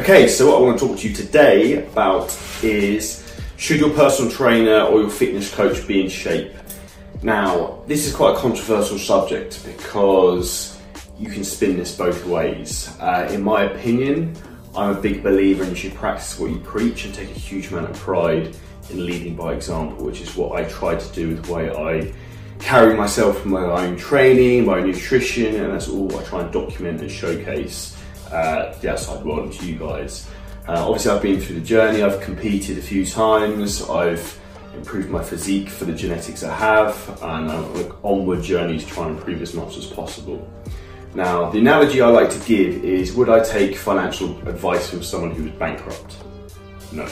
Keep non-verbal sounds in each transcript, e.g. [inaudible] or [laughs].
Okay, so what I want to talk to you today about is should your personal trainer or your fitness coach be in shape? Now, this is quite a controversial subject because you can spin this both ways. Uh, in my opinion, I'm a big believer in you should practice what you preach and take a huge amount of pride in leading by example, which is what I try to do with the way I carry myself in my own training, my own nutrition, and that's all I try and document and showcase uh, the outside world to you guys. Uh, obviously, I've been through the journey. I've competed a few times. I've improved my physique for the genetics I have, and I'm on onward journey to try and improve as much as possible. Now, the analogy I like to give is: Would I take financial advice from someone who was bankrupt? No.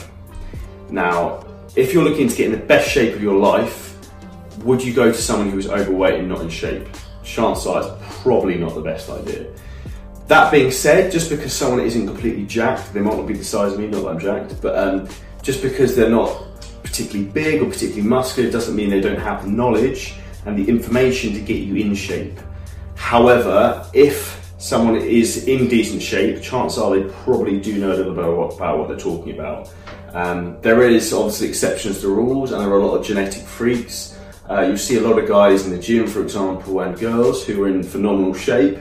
Now, if you're looking to get in the best shape of your life, would you go to someone who is overweight and not in shape? Chances are it's probably not the best idea. That being said, just because someone isn't completely jacked, they might not be the size of me, not that I'm jacked, but um, just because they're not particularly big or particularly muscular doesn't mean they don't have the knowledge and the information to get you in shape. However, if someone is in decent shape, chances are they probably do know a little bit about what they're talking about. Um, there is obviously exceptions to rules, and there are a lot of genetic freaks uh, you see a lot of guys in the gym, for example, and girls who are in phenomenal shape,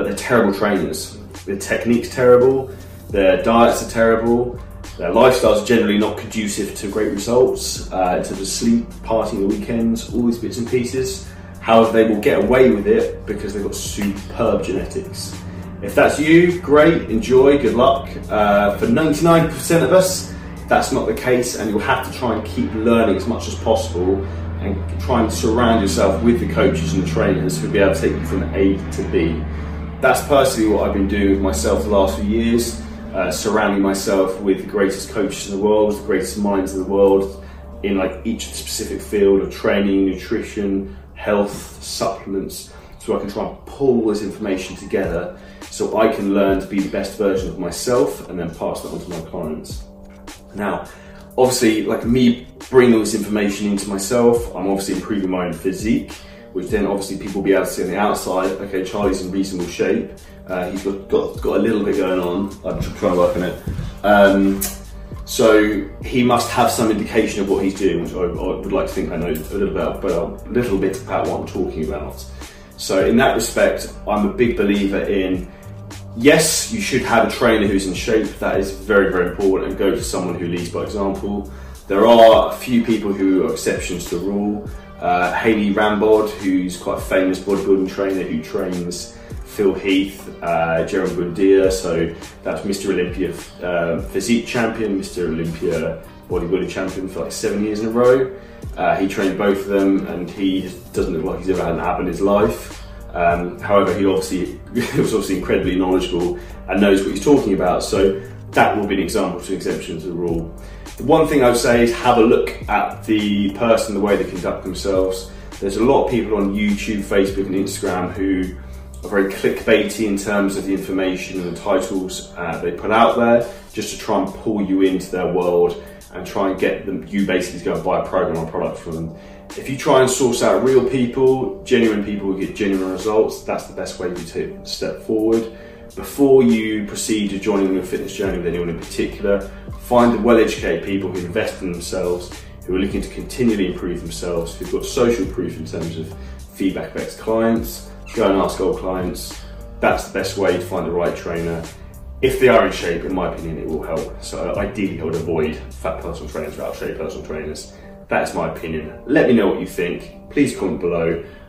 but they're terrible trainers. Their technique's terrible, their diets are terrible, their lifestyle's generally not conducive to great results, uh, in terms of sleep, partying the weekends, all these bits and pieces. However, they will get away with it because they've got superb genetics. If that's you, great, enjoy, good luck. Uh, for 99% of us, that's not the case, and you'll have to try and keep learning as much as possible and try and surround yourself with the coaches and the trainers who'll be able to take you from A to B. That's personally what I've been doing with myself the last few years, uh, surrounding myself with the greatest coaches in the world, the greatest minds in the world, in like each specific field of training, nutrition, health, supplements, so I can try and pull this information together so I can learn to be the best version of myself and then pass that on to my clients. Now, obviously, like me bringing all this information into myself, I'm obviously improving my own physique, which then obviously people will be able to see on the outside, okay, Charlie's in reasonable shape. Uh, he's got, got, got a little bit going on. I'm trying to work on it. Um, so he must have some indication of what he's doing, which I, I would like to think I know a little bit, but a little bit about what I'm talking about. So in that respect, I'm a big believer in yes, you should have a trainer who's in shape. That is very, very important, and go to someone who leads by example. There are a few people who are exceptions to the rule. Uh, Hany Rambod, who's quite a famous bodybuilding trainer who trains Phil Heath, uh, Jeremy Buendia, so that's Mr. Olympia uh, physique champion, Mr. Olympia bodybuilding champion for like seven years in a row. Uh, he trained both of them, and he doesn't look like he's ever had an ab in his life. Um, however, he obviously [laughs] was obviously incredibly knowledgeable and knows what he's talking about. So that will be an example to exemption to the rule. The one thing I would say is have a look at the person, the way they conduct themselves. There's a lot of people on YouTube, Facebook, and Instagram who are very clickbaity in terms of the information and the titles uh, they put out there, just to try and pull you into their world and try and get them you basically to go and buy a program or product from them if you try and source out real people, genuine people who get genuine results, that's the best way to step forward. Before you proceed to joining your fitness journey with anyone in particular, find the well-educated people who invest in themselves, who are looking to continually improve themselves, who've got social proof in terms of feedback of ex-clients, go and ask old clients. That's the best way to find the right trainer. If they are in shape, in my opinion, it will help. So ideally, I would avoid fat personal trainers, out of shape personal trainers. That's my opinion. Let me know what you think. Please comment below.